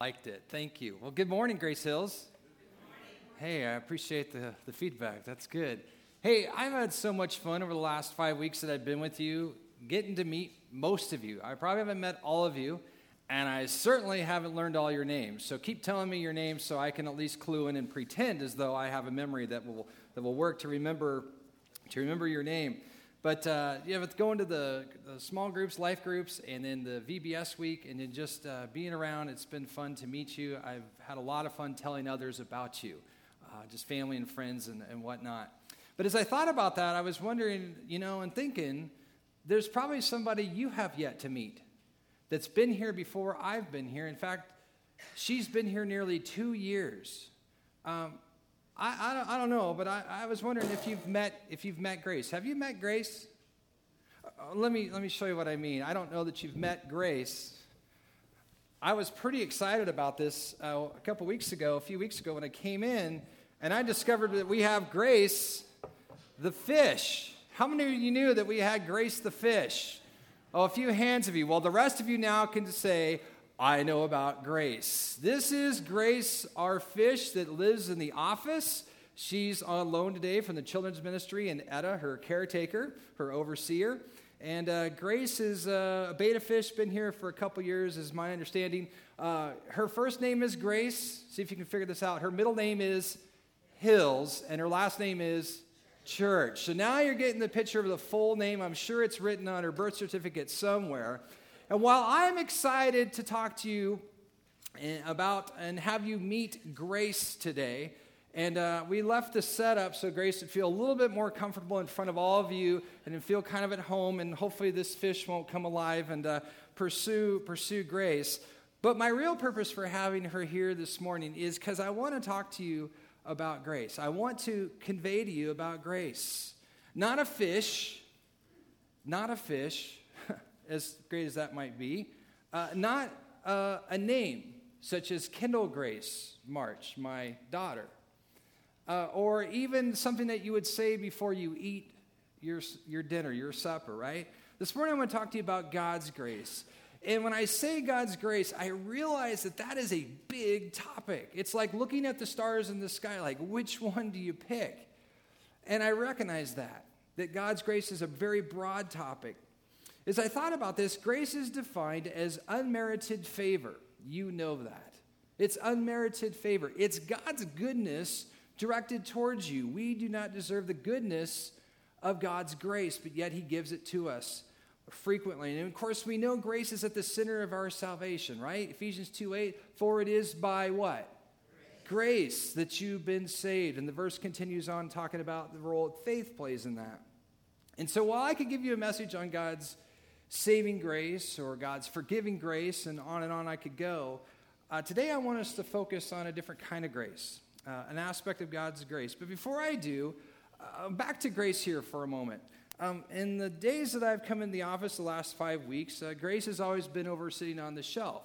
Liked it. Thank you. Well, good morning, Grace Hills. Hey, I appreciate the, the feedback. That's good. Hey, I've had so much fun over the last five weeks that I've been with you, getting to meet most of you. I probably haven't met all of you, and I certainly haven't learned all your names. So keep telling me your names so I can at least clue in and pretend as though I have a memory that will, that will work to remember, to remember your name. But uh, yeah, but going to the, the, small groups, life groups, and then the VBS week, and then just uh, being around, it's been fun to meet you. I've had a lot of fun telling others about you, uh, just family and friends and, and whatnot. But as I thought about that, I was wondering, you know, and thinking, there's probably somebody you have yet to meet that's been here before I've been here. In fact, she's been here nearly two years. Um, I, I, don't, I don't know, but I, I was wondering if you've met if you've met Grace. Have you met Grace? Uh, let me let me show you what I mean. I don't know that you've met Grace. I was pretty excited about this uh, a couple weeks ago, a few weeks ago, when I came in, and I discovered that we have Grace, the fish. How many of you knew that we had Grace the fish? Oh, a few hands of you. Well, the rest of you now can say, I know about Grace. This is Grace, our fish that lives in the office. She's on loan today from the children's ministry, and Etta, her caretaker, her overseer. And uh, Grace is uh, a betta fish, been here for a couple years, is my understanding. Uh, her first name is Grace. See if you can figure this out. Her middle name is Hills, and her last name is Church. So now you're getting the picture of the full name. I'm sure it's written on her birth certificate somewhere. And while I'm excited to talk to you eh, about and have you meet Grace today, and uh, we left the setup so Grace would feel a little bit more comfortable in front of all of you and feel kind of at home, and hopefully this fish won't come alive and uh, pursue, pursue Grace. But my real purpose for having her here this morning is because I want to talk to you about grace. I want to convey to you about grace. Not a fish, not a fish, as great as that might be, uh, not uh, a name such as Kendall Grace March, my daughter, uh, or even something that you would say before you eat your, your dinner, your supper, right? This morning I want to talk to you about God's grace. And when I say God's grace, I realize that that is a big topic. It's like looking at the stars in the sky, like, which one do you pick? And I recognize that, that God's grace is a very broad topic. As I thought about this, grace is defined as unmerited favor. You know that. It's unmerited favor. It's God's goodness directed towards you. We do not deserve the goodness of God's grace, but yet He gives it to us frequently. And of course, we know grace is at the center of our salvation, right? Ephesians 2 8, for it is by what? Grace. grace that you've been saved. And the verse continues on talking about the role faith plays in that. And so while I could give you a message on God's saving grace or God's forgiving grace, and on and on I could go. Uh, today I want us to focus on a different kind of grace, uh, an aspect of God's grace. But before I do, uh, back to grace here for a moment. Um, in the days that I've come in the office the last five weeks, uh, Grace has always been over sitting on the shelf.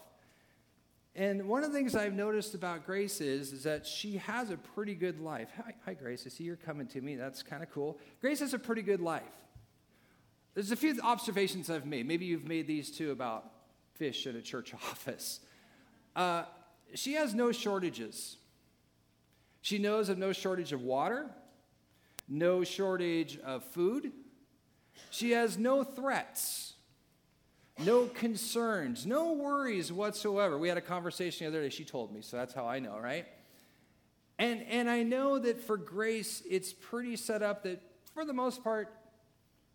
And one of the things I've noticed about Grace is, is that she has a pretty good life. Hi, hi Grace. I see you're coming to me. That's kind of cool. Grace has a pretty good life. There's a few observations I've made. Maybe you've made these too about fish in a church office. Uh, she has no shortages. She knows of no shortage of water, no shortage of food. She has no threats, no concerns, no worries whatsoever. We had a conversation the other day. She told me, so that's how I know, right? And, and I know that for Grace, it's pretty set up that for the most part,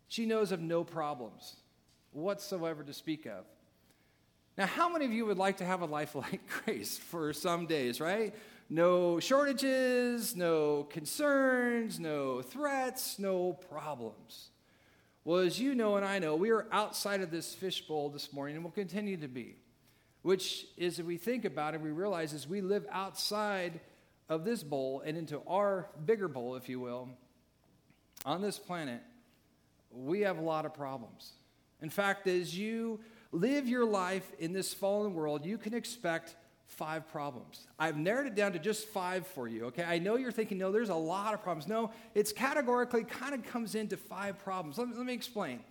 she knows of no problems whatsoever to speak of. Now, how many of you would like to have a life like Grace for some days, right? No shortages, no concerns, no threats, no problems. Well, as you know and I know, we are outside of this fishbowl this morning and will continue to be. Which is, if we think about it, we realize as we live outside of this bowl and into our bigger bowl, if you will, on this planet, we have a lot of problems. In fact, as you live your life in this fallen world, you can expect five problems. I've narrowed it down to just five for you, okay? I know you're thinking, no, there's a lot of problems. No, it's categorically kind of comes into five problems. Let me, let me explain.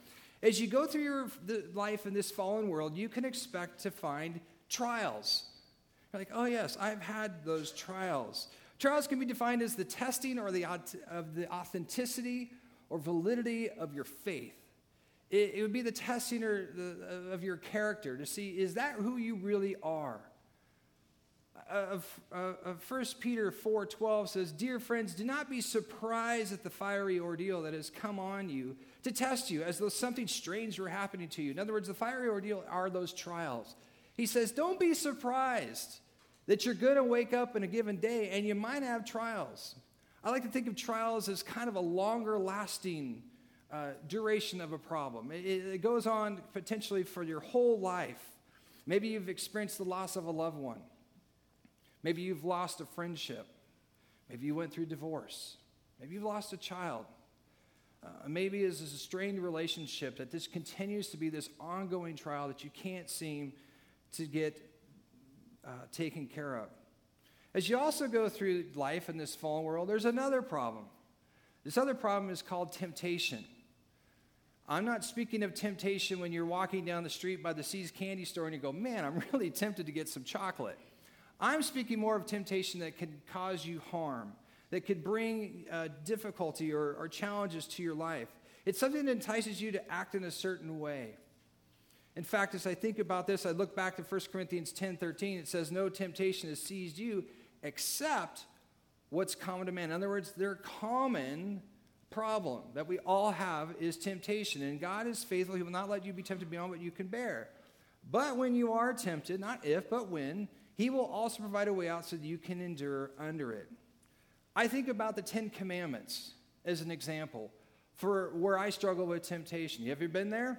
As you go through your life in this fallen world, you can expect to find trials. You're like, oh, yes, I've had those trials. Trials can be defined as the testing or the, of the authenticity or validity of your faith. It, it would be the testing or the, uh, of your character to see is that who you really are? Uh, of, uh, of 1 Peter 4:12 says, "Dear friends, do not be surprised at the fiery ordeal that has come on you to test you, as though something strange were happening to you." In other words, the fiery ordeal are those trials. He says, "Don't be surprised that you're going to wake up in a given day and you might have trials." I like to think of trials as kind of a longer lasting uh, duration of a problem. It, it goes on potentially for your whole life. Maybe you've experienced the loss of a loved one. Maybe you've lost a friendship. Maybe you went through divorce. Maybe you've lost a child. Uh, maybe it's a strained relationship that this continues to be this ongoing trial that you can't seem to get uh, taken care of. As you also go through life in this fallen world, there's another problem. This other problem is called temptation. I'm not speaking of temptation when you're walking down the street by the See's candy store and you go, man, I'm really tempted to get some chocolate. I'm speaking more of temptation that could cause you harm, that could bring uh, difficulty or, or challenges to your life. It's something that entices you to act in a certain way. In fact, as I think about this, I look back to 1 Corinthians 10 13. It says, No temptation has seized you except what's common to man. In other words, they're common problem that we all have is temptation. And God is faithful. He will not let you be tempted beyond what you can bear. But when you are tempted, not if, but when, He will also provide a way out so that you can endure under it. I think about the Ten Commandments as an example for where I struggle with temptation. Have you been there?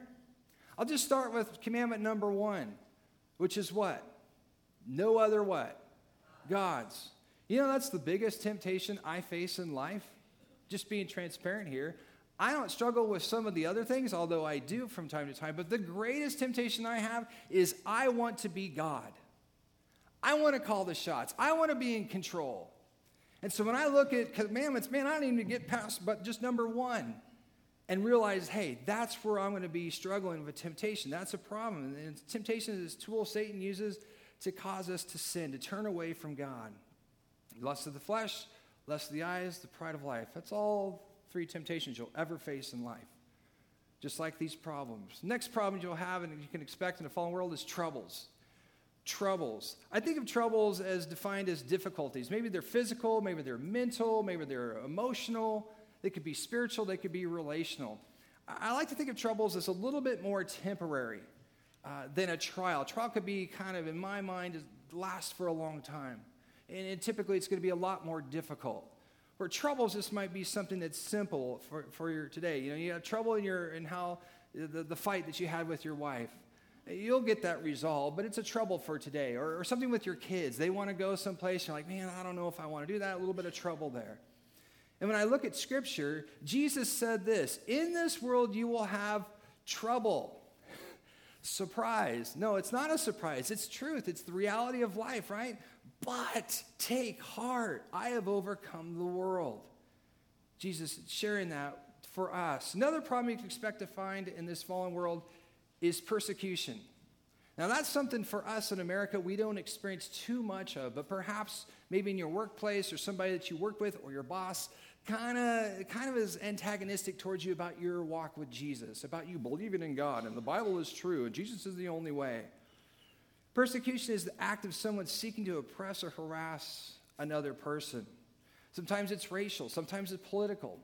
I'll just start with commandment number one, which is what? No other what? Gods. You know, that's the biggest temptation I face in life just being transparent here, I don't struggle with some of the other things, although I do from time to time. But the greatest temptation I have is I want to be God. I want to call the shots. I want to be in control. And so when I look at commandments, man, I don't even get past but just number one and realize, hey, that's where I'm going to be struggling with temptation. That's a problem. And temptation is a tool Satan uses to cause us to sin, to turn away from God. Lust of the flesh, lust of the eyes, the pride of life. That's all three temptations you'll ever face in life. Just like these problems. Next problem you'll have and you can expect in a fallen world is troubles. Troubles. I think of troubles as defined as difficulties. Maybe they're physical, maybe they're mental, maybe they're emotional. They could be spiritual, they could be relational. I like to think of troubles as a little bit more temporary uh, than a trial. A trial could be kind of, in my mind, last for a long time and typically it's going to be a lot more difficult. For troubles, this might be something that's simple for, for your today. You know, you have trouble in your in how the, the fight that you had with your wife. You'll get that resolved, but it's a trouble for today. Or, or something with your kids. They want to go someplace, you're like, man, I don't know if I want to do that. A little bit of trouble there. And when I look at scripture, Jesus said this In this world you will have trouble. Surprise. No, it's not a surprise. It's truth. It's the reality of life, right? But take heart, I have overcome the world. Jesus sharing that for us. Another problem you can expect to find in this fallen world is persecution. Now, that's something for us in America we don't experience too much of, but perhaps maybe in your workplace or somebody that you work with or your boss kind of kind of is antagonistic towards you about your walk with Jesus, about you believing in God and the Bible is true and Jesus is the only way. Persecution is the act of someone seeking to oppress or harass another person. Sometimes it's racial, sometimes it's political.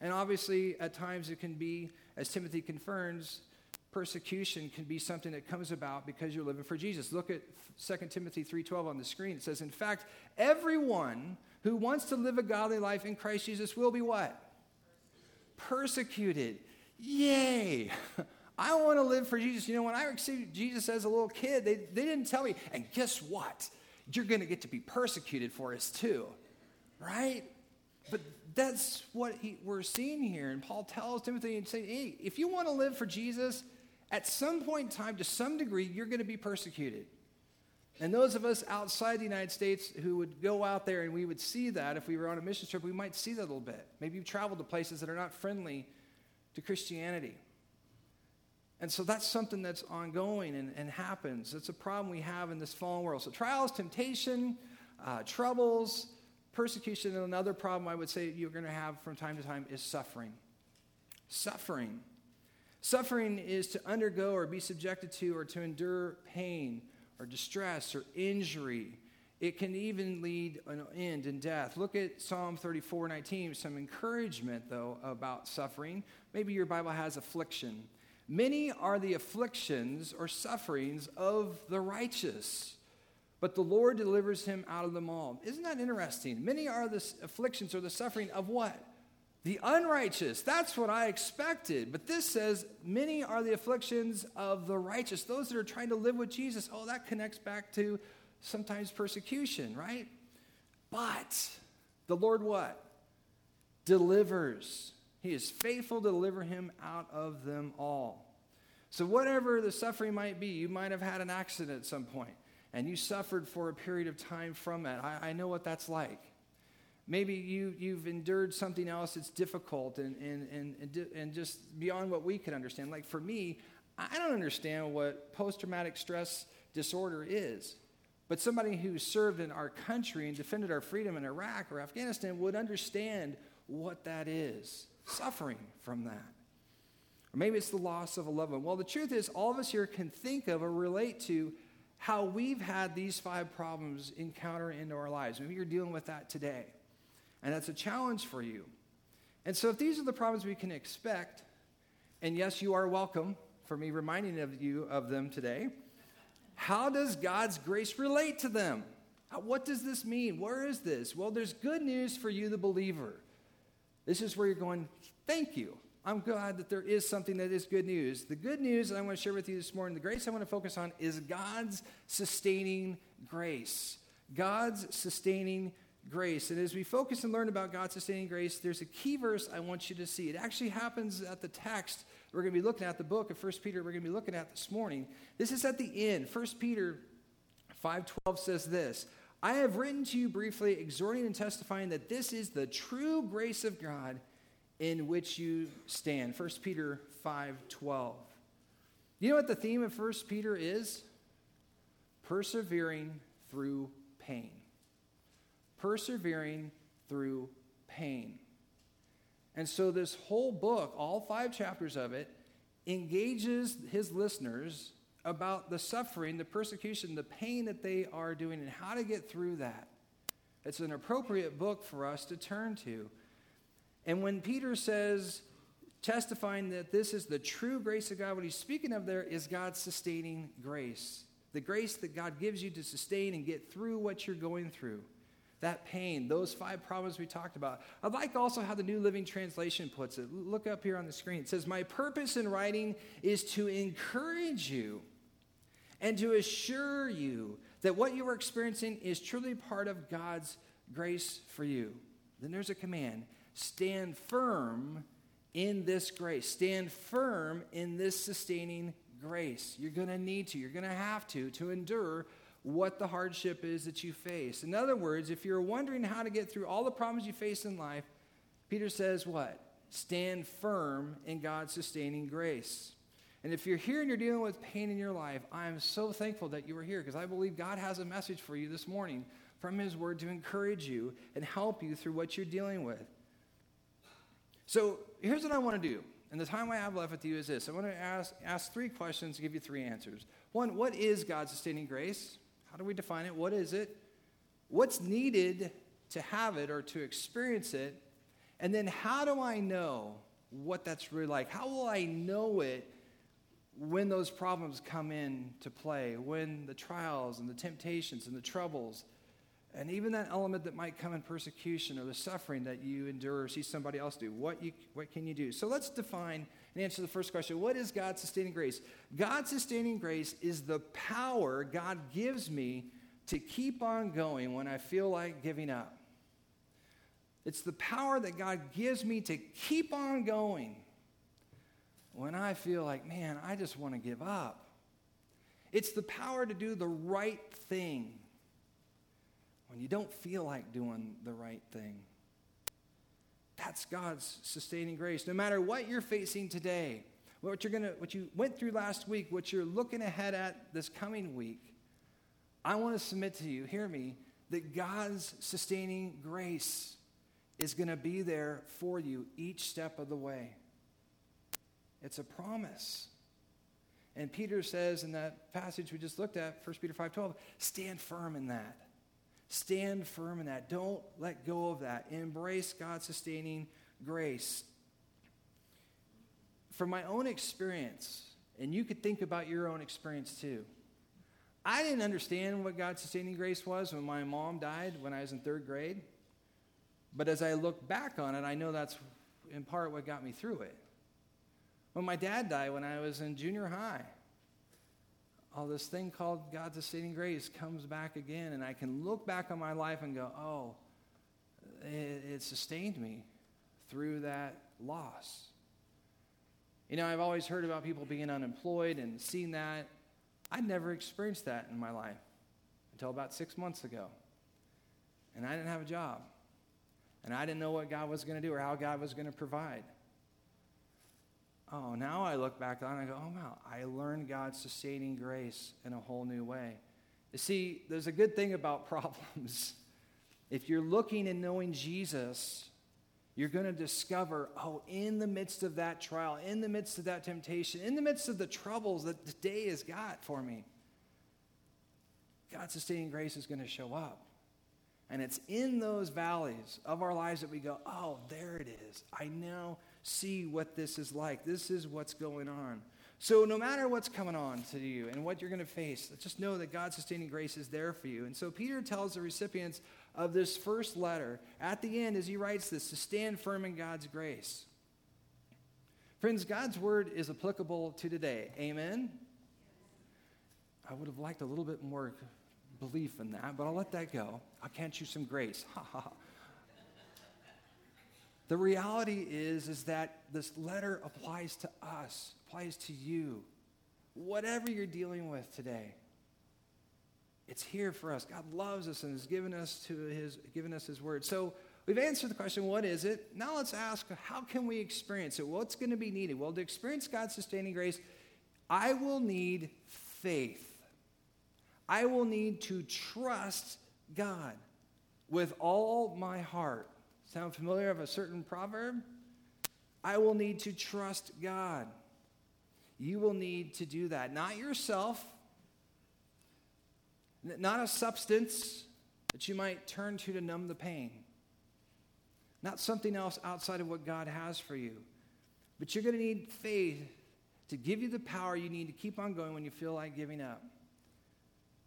And obviously, at times it can be, as Timothy confirms, persecution can be something that comes about because you're living for Jesus. Look at 2 Timothy 3:12 on the screen. It says, "In fact, everyone who wants to live a godly life in Christ Jesus will be what? Persecuted. Yay! I want to live for Jesus. You know, when I received Jesus as a little kid, they, they didn't tell me, and guess what? You're going to get to be persecuted for us too, right? But that's what he, we're seeing here. And Paul tells Timothy and say, hey, if you want to live for Jesus, at some point in time, to some degree, you're going to be persecuted. And those of us outside the United States who would go out there and we would see that if we were on a mission trip, we might see that a little bit. Maybe you've traveled to places that are not friendly to Christianity. And so that's something that's ongoing and, and happens. It's a problem we have in this fallen world. So, trials, temptation, uh, troubles, persecution, and another problem I would say you're going to have from time to time is suffering. Suffering. Suffering is to undergo or be subjected to or to endure pain or distress or injury. It can even lead an end in death. Look at Psalm 34 19, some encouragement, though, about suffering. Maybe your Bible has affliction. Many are the afflictions or sufferings of the righteous, but the Lord delivers him out of them all. Isn't that interesting? Many are the afflictions or the suffering of what? The unrighteous. That's what I expected. But this says, many are the afflictions of the righteous, those that are trying to live with Jesus. Oh, that connects back to sometimes persecution, right? But the Lord what? Delivers. He is faithful to deliver him out of them all. So, whatever the suffering might be, you might have had an accident at some point and you suffered for a period of time from it. I, I know what that's like. Maybe you, you've endured something else that's difficult and, and, and, and just beyond what we can understand. Like for me, I don't understand what post traumatic stress disorder is. But somebody who served in our country and defended our freedom in Iraq or Afghanistan would understand what that is suffering from that. Or maybe it's the loss of a loved one. Well, the truth is, all of us here can think of or relate to how we've had these five problems encounter into our lives. Maybe you're dealing with that today. And that's a challenge for you. And so, if these are the problems we can expect, and yes, you are welcome for me reminding of you of them today, how does God's grace relate to them? What does this mean? Where is this? Well, there's good news for you, the believer. This is where you're going, thank you. I'm glad that there is something that is good news. The good news that I want to share with you this morning, the grace I want to focus on is God's sustaining grace. God's sustaining grace. And as we focus and learn about God's sustaining grace, there's a key verse I want you to see. It actually happens at the text we're going to be looking at, the book of 1 Peter we're going to be looking at this morning. This is at the end. 1 Peter 5:12 says this, I have written to you briefly, exhorting and testifying that this is the true grace of God in which you stand. 1 Peter 5:12. You know what the theme of 1 Peter is? Persevering through pain. Persevering through pain. And so this whole book, all five chapters of it, engages his listeners about the suffering, the persecution, the pain that they are doing, and how to get through that. It's an appropriate book for us to turn to. And when Peter says, testifying that this is the true grace of God, what he's speaking of there is God's sustaining grace. The grace that God gives you to sustain and get through what you're going through. That pain, those five problems we talked about. I like also how the New Living Translation puts it. Look up here on the screen. It says, My purpose in writing is to encourage you and to assure you that what you are experiencing is truly part of God's grace for you. Then there's a command stand firm in this grace. Stand firm in this sustaining grace. You're going to need to, you're going to have to, to endure what the hardship is that you face. In other words, if you're wondering how to get through all the problems you face in life, Peter says what? Stand firm in God's sustaining grace. And if you're here and you're dealing with pain in your life, I am so thankful that you are here because I believe God has a message for you this morning from His Word to encourage you and help you through what you're dealing with. So here's what I want to do. And the time I have left with you is this I want to ask, ask three questions give you three answers. One, what is God's sustaining grace? How do we define it? What is it? What's needed to have it or to experience it? And then how do I know what that's really like? How will I know it when those problems come in to play, when the trials and the temptations and the troubles and even that element that might come in persecution or the suffering that you endure or see somebody else do, what, you, what can you do? So let's define and answer the first question What is God's sustaining grace? God's sustaining grace is the power God gives me to keep on going when I feel like giving up. It's the power that God gives me to keep on going when I feel like, man, I just want to give up. It's the power to do the right thing when you don't feel like doing the right thing. That's God's sustaining grace. No matter what you're facing today, what you're gonna, what you went through last week, what you're looking ahead at this coming week, I want to submit to you, hear me, that God's sustaining grace is going to be there for you each step of the way. It's a promise. And Peter says in that passage we just looked at, 1 Peter 5:12, stand firm in that. Stand firm in that. Don't let go of that. Embrace God's sustaining grace. From my own experience, and you could think about your own experience too. I didn't understand what God's sustaining grace was when my mom died when I was in third grade. But as I look back on it, I know that's in part what got me through it. When my dad died when I was in junior high, all this thing called God's sustaining grace comes back again, and I can look back on my life and go, oh, it, it sustained me through that loss. You know, I've always heard about people being unemployed and seen that. I'd never experienced that in my life until about six months ago. And I didn't have a job. And I didn't know what God was going to do or how God was going to provide. Oh, now I look back on and I go, oh, wow, I learned God's sustaining grace in a whole new way. You see, there's a good thing about problems. If you're looking and knowing Jesus, you're going to discover, oh, in the midst of that trial, in the midst of that temptation, in the midst of the troubles that the day has got for me, God's sustaining grace is going to show up. And it's in those valleys of our lives that we go, oh, there it is. I now see what this is like. This is what's going on. So, no matter what's coming on to you and what you're going to face, just know that God's sustaining grace is there for you. And so, Peter tells the recipients of this first letter at the end, as he writes this, to stand firm in God's grace. Friends, God's word is applicable to today. Amen? I would have liked a little bit more belief in that, but I'll let that go. I can't use some grace. Ha ha. The reality is, is that this letter applies to us, applies to you. Whatever you're dealing with today, it's here for us. God loves us and has given us to his given us his word. So we've answered the question, what is it? Now let's ask, how can we experience it? What's going to be needed? Well, to experience God's sustaining grace, I will need faith. I will need to trust God with all my heart. Sound familiar of a certain proverb? I will need to trust God. You will need to do that. Not yourself, not a substance that you might turn to to numb the pain, not something else outside of what God has for you. But you're going to need faith to give you the power you need to keep on going when you feel like giving up.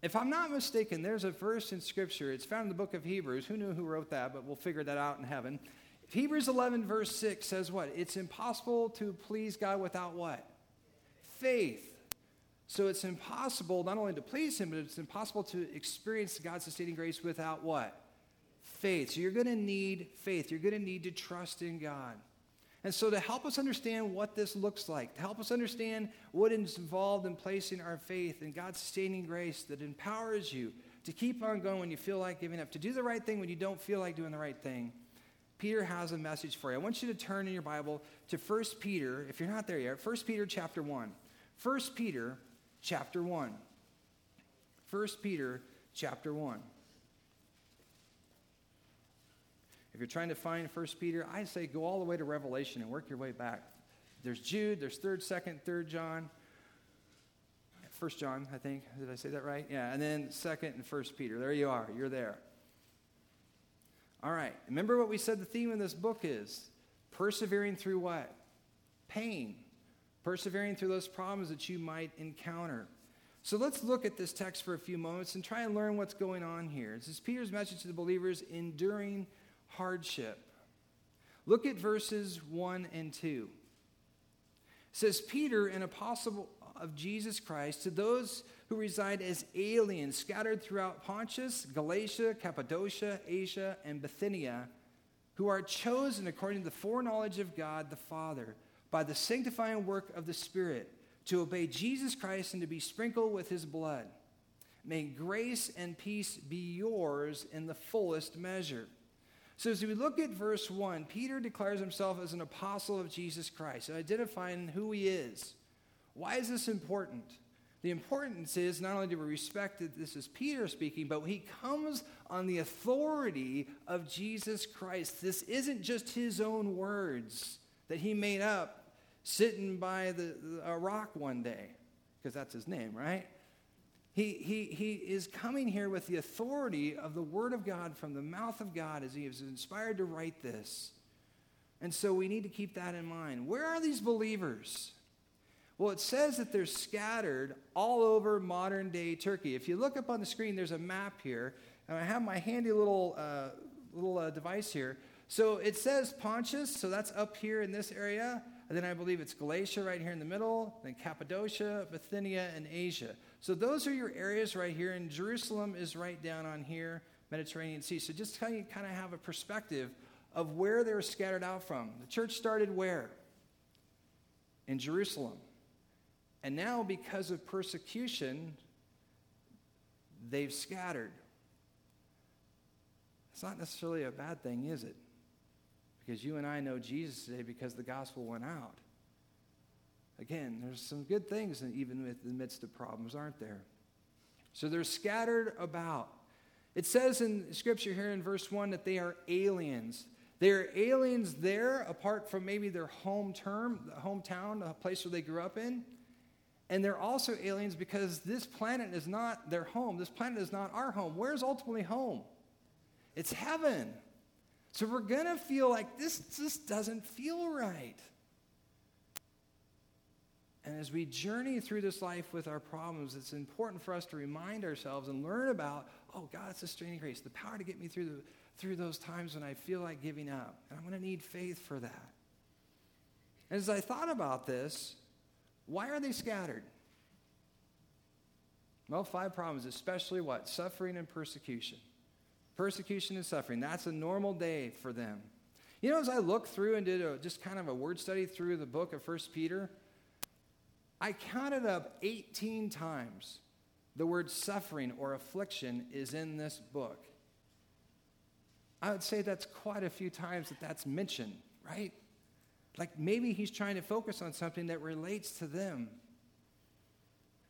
If I'm not mistaken, there's a verse in Scripture. It's found in the book of Hebrews. Who knew who wrote that? But we'll figure that out in heaven. Hebrews 11, verse 6 says what? It's impossible to please God without what? Faith. So it's impossible not only to please Him, but it's impossible to experience God's sustaining grace without what? Faith. So you're going to need faith. You're going to need to trust in God. And so, to help us understand what this looks like, to help us understand what is involved in placing our faith in God's sustaining grace that empowers you to keep on going when you feel like giving up, to do the right thing when you don't feel like doing the right thing, Peter has a message for you. I want you to turn in your Bible to 1 Peter, if you're not there yet, 1 Peter chapter 1. 1 Peter chapter 1. 1 Peter chapter 1. If you're trying to find 1 Peter, I say go all the way to Revelation and work your way back. There's Jude, there's 3rd, 2nd, 3rd John. 1st John, I think. Did I say that right? Yeah, and then 2nd and 1st Peter. There you are. You're there. All right. Remember what we said the theme of this book is? Persevering through what? Pain. Persevering through those problems that you might encounter. So let's look at this text for a few moments and try and learn what's going on here. This is Peter's message to the believers enduring hardship. Look at verses 1 and 2. It says, Peter, an apostle of Jesus Christ, to those who reside as aliens scattered throughout Pontus, Galatia, Cappadocia, Asia, and Bithynia, who are chosen according to the foreknowledge of God the Father, by the sanctifying work of the Spirit, to obey Jesus Christ and to be sprinkled with his blood. May grace and peace be yours in the fullest measure. So, as we look at verse 1, Peter declares himself as an apostle of Jesus Christ, identifying who he is. Why is this important? The importance is not only do we respect that this is Peter speaking, but he comes on the authority of Jesus Christ. This isn't just his own words that he made up sitting by the, a rock one day, because that's his name, right? He, he, he is coming here with the authority of the Word of God from the mouth of God as he is inspired to write this. And so we need to keep that in mind. Where are these believers? Well, it says that they're scattered all over modern day Turkey. If you look up on the screen, there's a map here, and I have my handy little, uh, little uh, device here. So it says Pontus, so that's up here in this area. And then I believe it's Galatia right here in the middle, then Cappadocia, Bithynia, and Asia. So those are your areas right here, and Jerusalem is right down on here, Mediterranean Sea. So just kind of, kind of have a perspective of where they were scattered out from. The church started where? In Jerusalem. And now, because of persecution, they've scattered. It's not necessarily a bad thing, is it? Because you and I know Jesus today because the gospel went out. Again, there's some good things even in the midst of problems, aren't there? So they're scattered about. It says in Scripture here in verse 1 that they are aliens. They're aliens there apart from maybe their home term, hometown, the place where they grew up in. And they're also aliens because this planet is not their home. This planet is not our home. Where's ultimately home? It's heaven. So we're going to feel like this just doesn't feel right. And as we journey through this life with our problems, it's important for us to remind ourselves and learn about, oh, God's sustaining grace, the power to get me through, the, through those times when I feel like giving up. And I'm going to need faith for that. And as I thought about this, why are they scattered? Well, five problems, especially what? Suffering and persecution. Persecution and suffering. That's a normal day for them. You know, as I looked through and did a, just kind of a word study through the book of First Peter, I counted up 18 times the word suffering or affliction is in this book. I would say that's quite a few times that that's mentioned, right? Like maybe he's trying to focus on something that relates to them.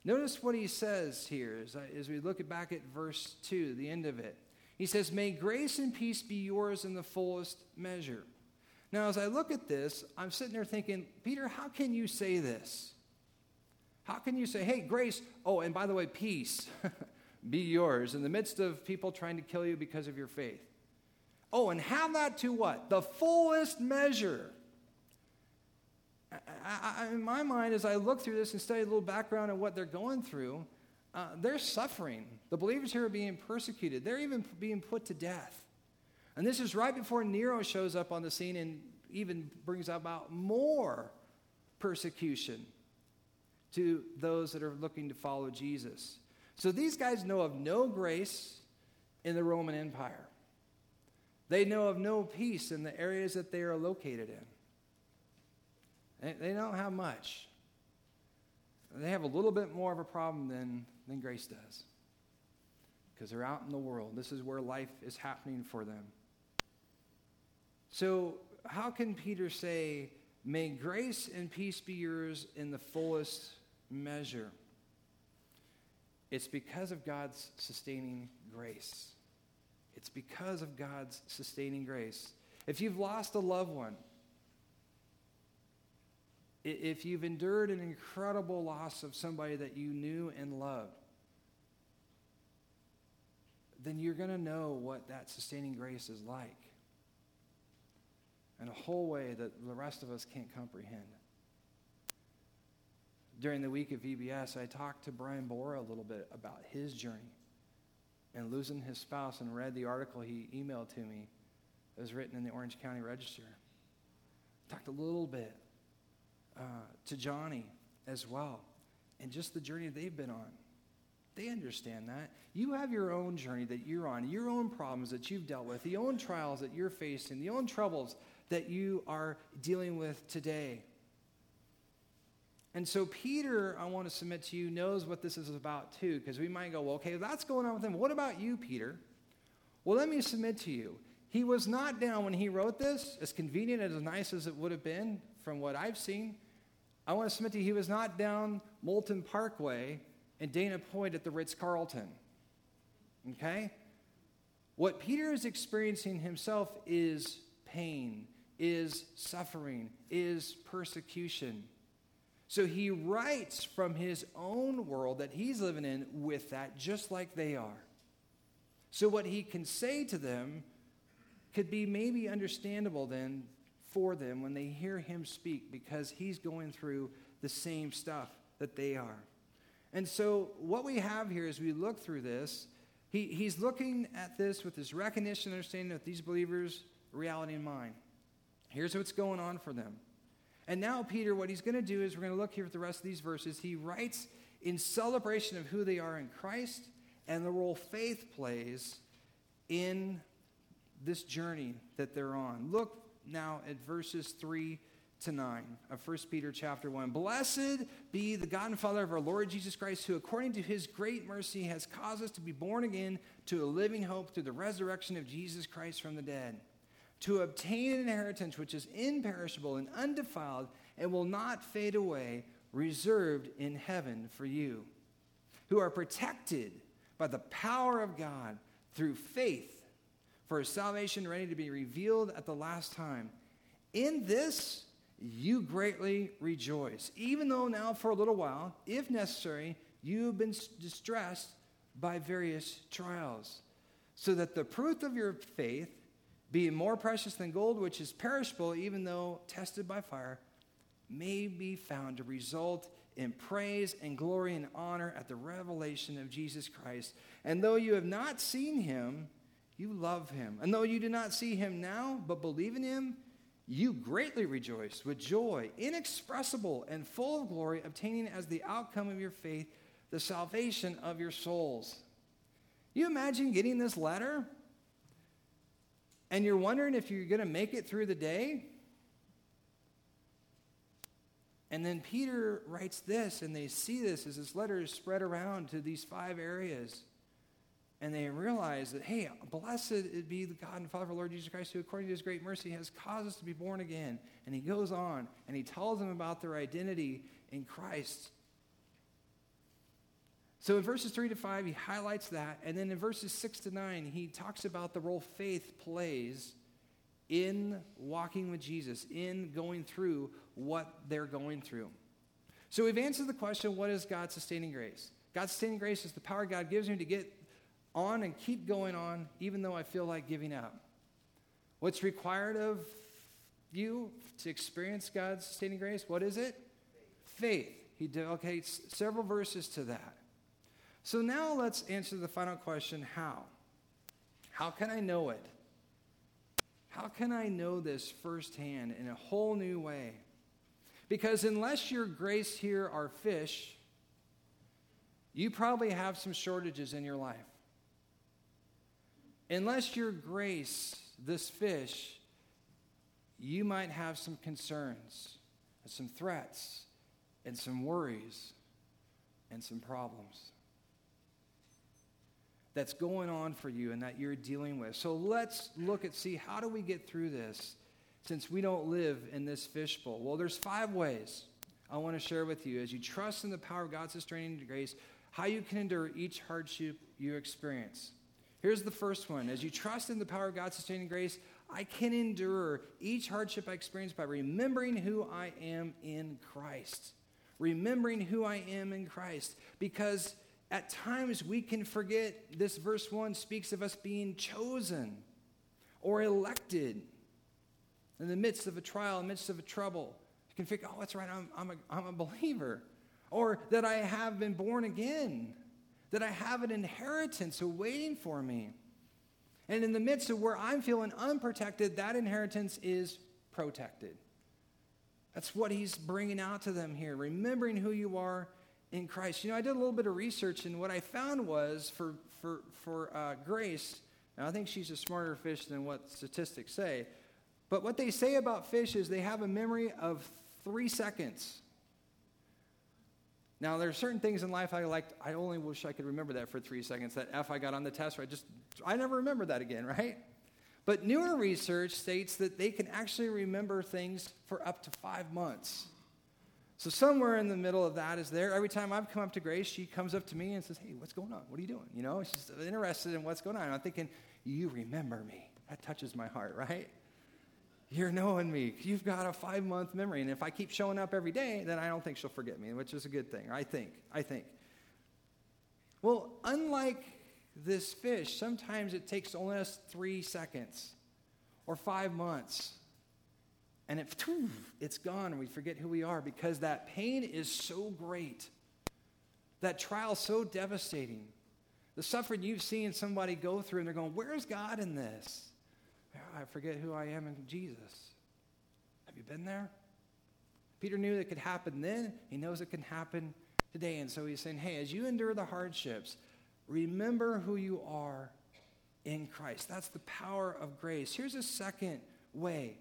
Notice what he says here as, as we look back at verse 2, the end of it. He says, May grace and peace be yours in the fullest measure. Now, as I look at this, I'm sitting there thinking, Peter, how can you say this? How can you say, hey, grace, oh, and by the way, peace be yours in the midst of people trying to kill you because of your faith? Oh, and have that to what? The fullest measure. I, I, in my mind, as I look through this and study a little background of what they're going through, uh, they're suffering. The believers here are being persecuted. They're even being put to death. And this is right before Nero shows up on the scene and even brings about more persecution to those that are looking to follow Jesus. So these guys know of no grace in the Roman Empire. They know of no peace in the areas that they are located in. They don't have much. They have a little bit more of a problem than, than grace does because they're out in the world. This is where life is happening for them. So, how can Peter say, May grace and peace be yours in the fullest measure. It's because of God's sustaining grace. It's because of God's sustaining grace. If you've lost a loved one, if you've endured an incredible loss of somebody that you knew and loved, then you're going to know what that sustaining grace is like in a whole way that the rest of us can't comprehend during the week of VBS, I talked to Brian Bora a little bit about his journey and losing his spouse and read the article he emailed to me that was written in the Orange County Register. Talked a little bit uh, to Johnny as well and just the journey they've been on. They understand that. You have your own journey that you're on, your own problems that you've dealt with, the own trials that you're facing, the own troubles that you are dealing with today. And so, Peter, I want to submit to you, knows what this is about too, because we might go, well, okay, that's going on with him. What about you, Peter? Well, let me submit to you. he was not down when he wrote this, as convenient and as nice as it would have been from what I've seen. I want to submit to you, he was not down Moulton Parkway and Dana Point at the Ritz Carlton. Okay? What Peter is experiencing himself is pain, is suffering, is persecution. So he writes from his own world that he's living in with that, just like they are. So what he can say to them could be maybe understandable then for them when they hear him speak because he's going through the same stuff that they are. And so, what we have here as we look through this, he, he's looking at this with this recognition, understanding that these believers' reality in mind. Here's what's going on for them. And now, Peter, what he's going to do is we're going to look here at the rest of these verses. He writes in celebration of who they are in Christ and the role faith plays in this journey that they're on. Look now at verses 3 to 9 of 1 Peter chapter 1. Blessed be the God and Father of our Lord Jesus Christ, who according to his great mercy has caused us to be born again to a living hope through the resurrection of Jesus Christ from the dead, to obtain an inheritance which is imperishable and undefiled and will not fade away, reserved in heaven for you, who are protected by the power of God through faith for a salvation ready to be revealed at the last time. In this, you greatly rejoice, even though now for a little while, if necessary, you have been distressed by various trials, so that the proof of your faith, being more precious than gold, which is perishable, even though tested by fire, may be found to result in praise and glory and honor at the revelation of Jesus Christ. And though you have not seen him, you love him. And though you do not see him now, but believe in him, you greatly rejoice with joy, inexpressible and full of glory, obtaining as the outcome of your faith the salvation of your souls. You imagine getting this letter and you're wondering if you're going to make it through the day? And then Peter writes this, and they see this as this letter is spread around to these five areas and they realize that, hey, blessed be the God and Father of our Lord Jesus Christ, who according to his great mercy has caused us to be born again. And he goes on and he tells them about their identity in Christ. So in verses 3 to 5, he highlights that. And then in verses 6 to 9, he talks about the role faith plays in walking with Jesus, in going through what they're going through. So we've answered the question what is God's sustaining grace? God's sustaining grace is the power God gives me to get on and keep going on, even though I feel like giving up. What's required of you to experience God's sustaining grace? What is it? Faith. He dedicates several verses to that. So now let's answer the final question how? How can I know it? How can I know this firsthand in a whole new way? Because unless your grace here are fish, you probably have some shortages in your life unless your grace, this fish, you might have some concerns, and some threats, and some worries, and some problems that's going on for you and that you're dealing with. So let's look at see how do we get through this since we don't live in this fishbowl. Well, there's five ways I want to share with you as you trust in the power of God's sustaining grace, how you can endure each hardship you experience. Here's the first one. As you trust in the power of God's sustaining grace, I can endure each hardship I experience by remembering who I am in Christ. Remembering who I am in Christ. Because at times we can forget this verse 1 speaks of us being chosen or elected in the midst of a trial, in the midst of a trouble. You can think, oh, that's right, I'm, I'm, a, I'm a believer. Or that I have been born again that I have an inheritance waiting for me. And in the midst of where I'm feeling unprotected, that inheritance is protected. That's what he's bringing out to them here, remembering who you are in Christ. You know, I did a little bit of research, and what I found was for, for, for uh, Grace, I think she's a smarter fish than what statistics say, but what they say about fish is they have a memory of three seconds. Now, there are certain things in life I like. I only wish I could remember that for three seconds. That F I got on the test, I just, I never remember that again, right? But newer research states that they can actually remember things for up to five months. So somewhere in the middle of that is there. Every time I've come up to Grace, she comes up to me and says, Hey, what's going on? What are you doing? You know, she's interested in what's going on. I'm thinking, You remember me. That touches my heart, right? You're knowing me. You've got a five month memory. And if I keep showing up every day, then I don't think she'll forget me, which is a good thing. I think. I think. Well, unlike this fish, sometimes it takes only us three seconds or five months. And it, it's gone, and we forget who we are because that pain is so great. That trial so devastating. The suffering you've seen somebody go through, and they're going, Where's God in this? I forget who I am in Jesus. Have you been there? Peter knew it could happen then. He knows it can happen today. And so he's saying, Hey, as you endure the hardships, Remember who you are in Christ. That's the power of grace. Here's a second way.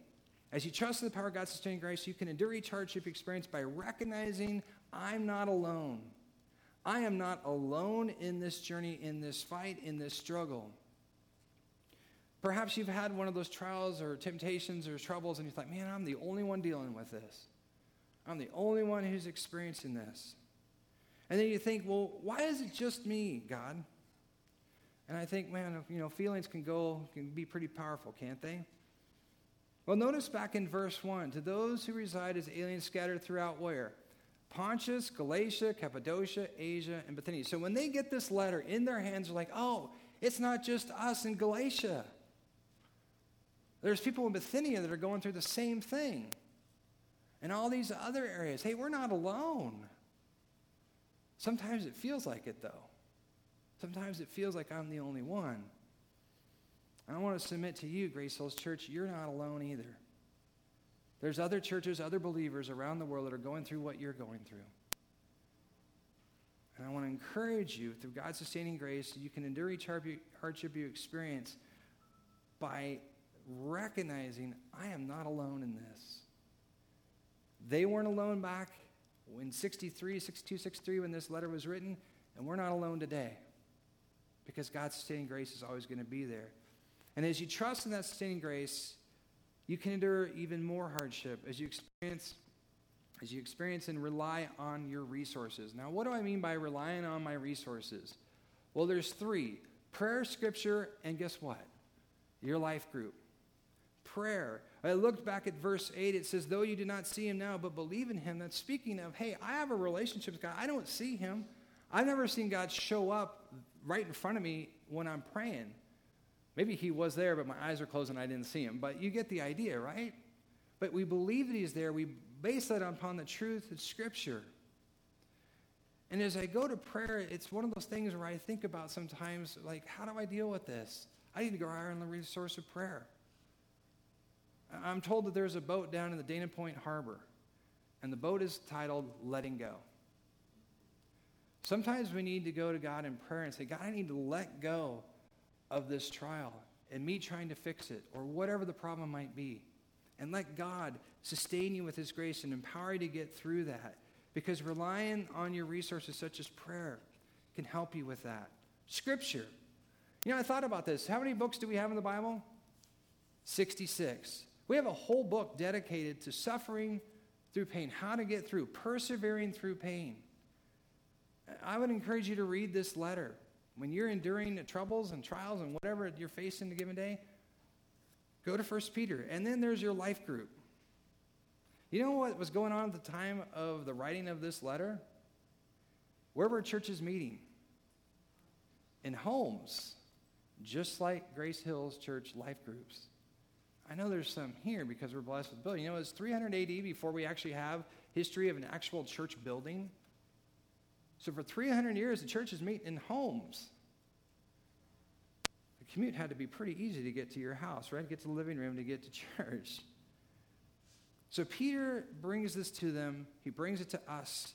As you trust in the power of God's sustaining grace, you can endure each hardship experience by recognizing I'm not alone. I am not alone in this journey, in this fight, in this struggle. Perhaps you've had one of those trials or temptations or troubles, and you thought, man, I'm the only one dealing with this. I'm the only one who's experiencing this. And then you think, well, why is it just me, God? And I think, man, you know, feelings can go, can be pretty powerful, can't they? Well, notice back in verse 1 to those who reside as aliens scattered throughout where? Pontus, Galatia, Cappadocia, Asia, and Bithynia. So when they get this letter in their hands, they're like, oh, it's not just us in Galatia. There's people in Bithynia that are going through the same thing. And all these other areas. Hey, we're not alone. Sometimes it feels like it, though. Sometimes it feels like I'm the only one. I want to submit to you, Grace Hills Church, you're not alone either. There's other churches, other believers around the world that are going through what you're going through. And I want to encourage you, through God's sustaining grace, you can endure each hardship you experience by recognizing I am not alone in this. They weren't alone back in 63, 62, 63, when this letter was written, and we're not alone today because God's sustaining grace is always going to be there. And as you trust in that sustaining grace, you can endure even more hardship as you experience as you experience and rely on your resources. Now, what do I mean by relying on my resources? Well, there's three prayer, scripture, and guess what? Your life group. Prayer. I looked back at verse 8. It says, Though you do not see him now, but believe in him. That's speaking of, hey, I have a relationship with God. I don't see him. I've never seen God show up right in front of me when I'm praying. Maybe he was there, but my eyes are closed and I didn't see him. But you get the idea, right? But we believe that he's there. We base that upon the truth of Scripture. And as I go to prayer, it's one of those things where I think about sometimes, like, how do I deal with this? I need to go higher on the resource of prayer. I'm told that there's a boat down in the Dana Point Harbor, and the boat is titled Letting Go. Sometimes we need to go to God in prayer and say, God, I need to let go of this trial and me trying to fix it or whatever the problem might be. And let God sustain you with His grace and empower you to get through that. Because relying on your resources, such as prayer, can help you with that. Scripture. You know, I thought about this. How many books do we have in the Bible? 66. We have a whole book dedicated to suffering through pain, how to get through, persevering through pain. I would encourage you to read this letter. When you're enduring the troubles and trials and whatever you're facing the given day, go to 1 Peter. And then there's your life group. You know what was going on at the time of the writing of this letter? Where were churches meeting? In homes, just like Grace Hills Church life groups. I know there's some here because we're blessed with building. You know, it's 300 AD before we actually have history of an actual church building. So for 300 years, the churches meet in homes. The commute had to be pretty easy to get to your house, right? Get to the living room, to get to church. So Peter brings this to them. He brings it to us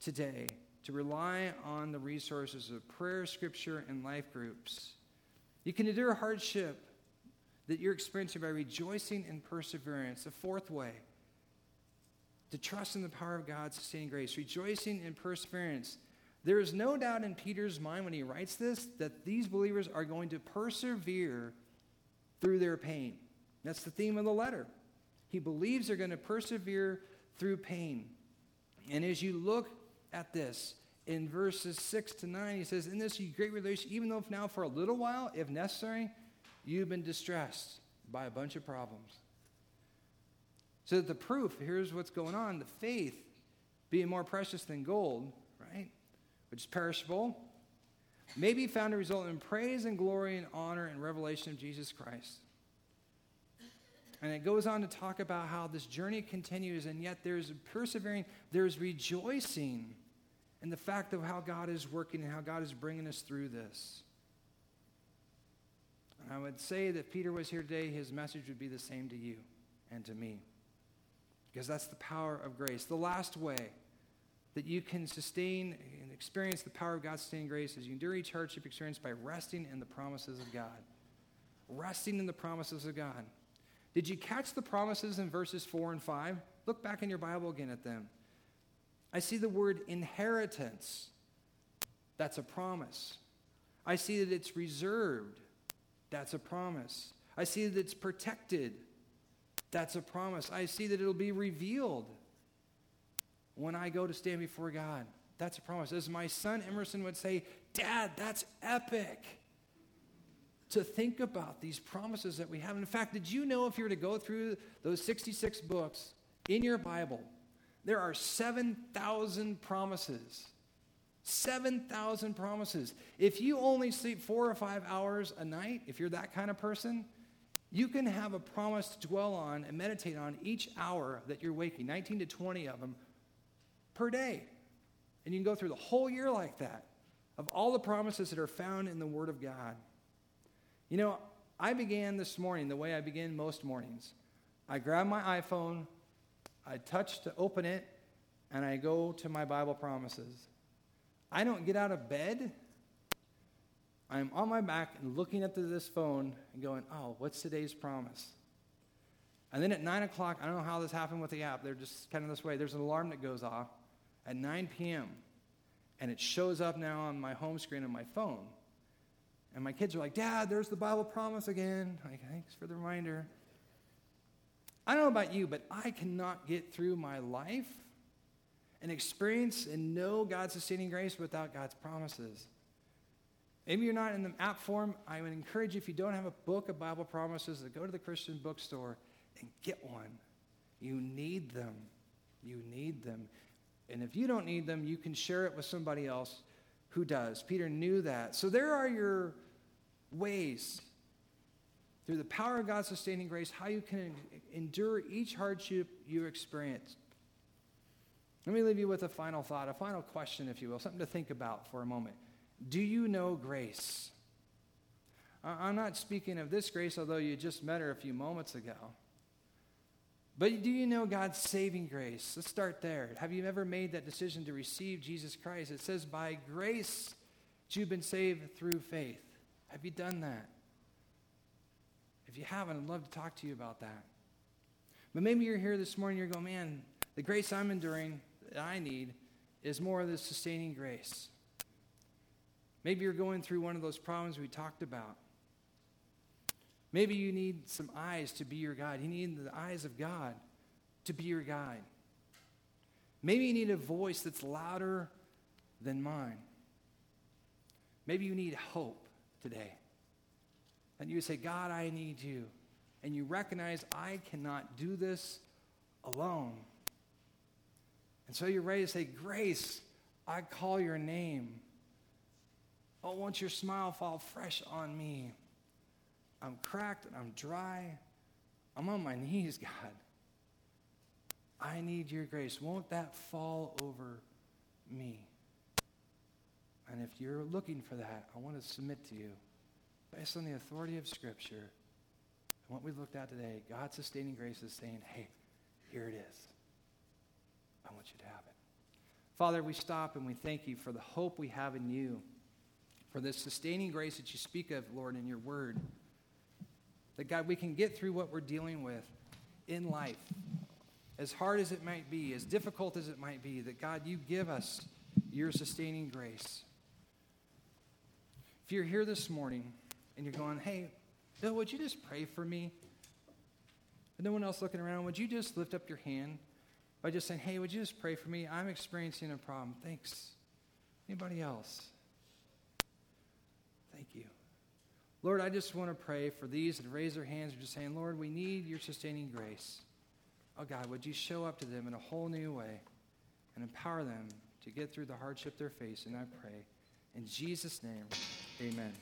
today to rely on the resources of prayer, scripture, and life groups. You can endure hardship that you're experiencing by rejoicing in perseverance. The fourth way, to trust in the power of God's sustaining grace, rejoicing in perseverance. There is no doubt in Peter's mind when he writes this that these believers are going to persevere through their pain. That's the theme of the letter. He believes they're going to persevere through pain. And as you look at this, in verses 6 to 9, he says, In this great relation, even though now for a little while, if necessary, you've been distressed by a bunch of problems. So that the proof, here's what's going on the faith being more precious than gold, right, which is perishable, may be found to result in praise and glory and honor and revelation of Jesus Christ. And it goes on to talk about how this journey continues, and yet there's persevering, there's rejoicing in the fact of how God is working and how God is bringing us through this. And I would say that Peter was here today, his message would be the same to you and to me. Because that's the power of grace. The last way that you can sustain and experience the power of God's sustaining grace is you endure each hardship experience by resting in the promises of God. Resting in the promises of God. Did you catch the promises in verses 4 and 5? Look back in your Bible again at them. I see the word inheritance. That's a promise. I see that it's reserved. That's a promise. I see that it's protected. That's a promise. I see that it'll be revealed when I go to stand before God. That's a promise. As my son Emerson would say, Dad, that's epic to think about these promises that we have. In fact, did you know if you were to go through those 66 books in your Bible, there are 7,000 promises? 7,000 promises. If you only sleep four or five hours a night, if you're that kind of person, you can have a promise to dwell on and meditate on each hour that you're waking, 19 to 20 of them per day. And you can go through the whole year like that of all the promises that are found in the Word of God. You know, I began this morning the way I begin most mornings. I grab my iPhone, I touch to open it, and I go to my Bible promises. I don't get out of bed. I'm on my back and looking at this phone and going, oh, what's today's promise? And then at 9 o'clock, I don't know how this happened with the app. They're just kind of this way. There's an alarm that goes off at 9 p.m. And it shows up now on my home screen on my phone. And my kids are like, Dad, there's the Bible promise again. Like, thanks for the reminder. I don't know about you, but I cannot get through my life and experience and know God's sustaining grace without God's promises. Maybe you're not in the app form. I would encourage you, if you don't have a book of Bible promises, to go to the Christian bookstore and get one. You need them. You need them. And if you don't need them, you can share it with somebody else who does. Peter knew that. So there are your ways through the power of God's sustaining grace how you can endure each hardship you experience. Let me leave you with a final thought, a final question, if you will, something to think about for a moment. Do you know grace? I'm not speaking of this grace, although you just met her a few moments ago. But do you know God's saving grace? Let's start there. Have you ever made that decision to receive Jesus Christ? It says, by grace, you've been saved through faith. Have you done that? If you haven't, I'd love to talk to you about that. But maybe you're here this morning, you're going, man, the grace I'm enduring that I need is more of the sustaining grace. Maybe you're going through one of those problems we talked about. Maybe you need some eyes to be your guide. You need the eyes of God to be your guide. Maybe you need a voice that's louder than mine. Maybe you need hope today. And you say, God, I need you. And you recognize I cannot do this alone. And so you're ready to say, Grace, I call your name. Oh, won't your smile fall fresh on me? I'm cracked and I'm dry. I'm on my knees, God. I need your grace. Won't that fall over me? And if you're looking for that, I want to submit to you, based on the authority of Scripture and what we looked at today, God's sustaining grace is saying, hey, here it is. I want you to have it. Father, we stop and we thank you for the hope we have in you, for this sustaining grace that you speak of, Lord, in your word. That, God, we can get through what we're dealing with in life, as hard as it might be, as difficult as it might be, that, God, you give us your sustaining grace. If you're here this morning and you're going, hey, Bill, would you just pray for me? And no one else looking around, would you just lift up your hand by just saying, hey, would you just pray for me? I'm experiencing a problem. Thanks. Anybody else? Thank you. Lord, I just want to pray for these that raise their hands and just saying, Lord, we need your sustaining grace. Oh God, would you show up to them in a whole new way and empower them to get through the hardship they're facing? I pray. In Jesus' name, amen.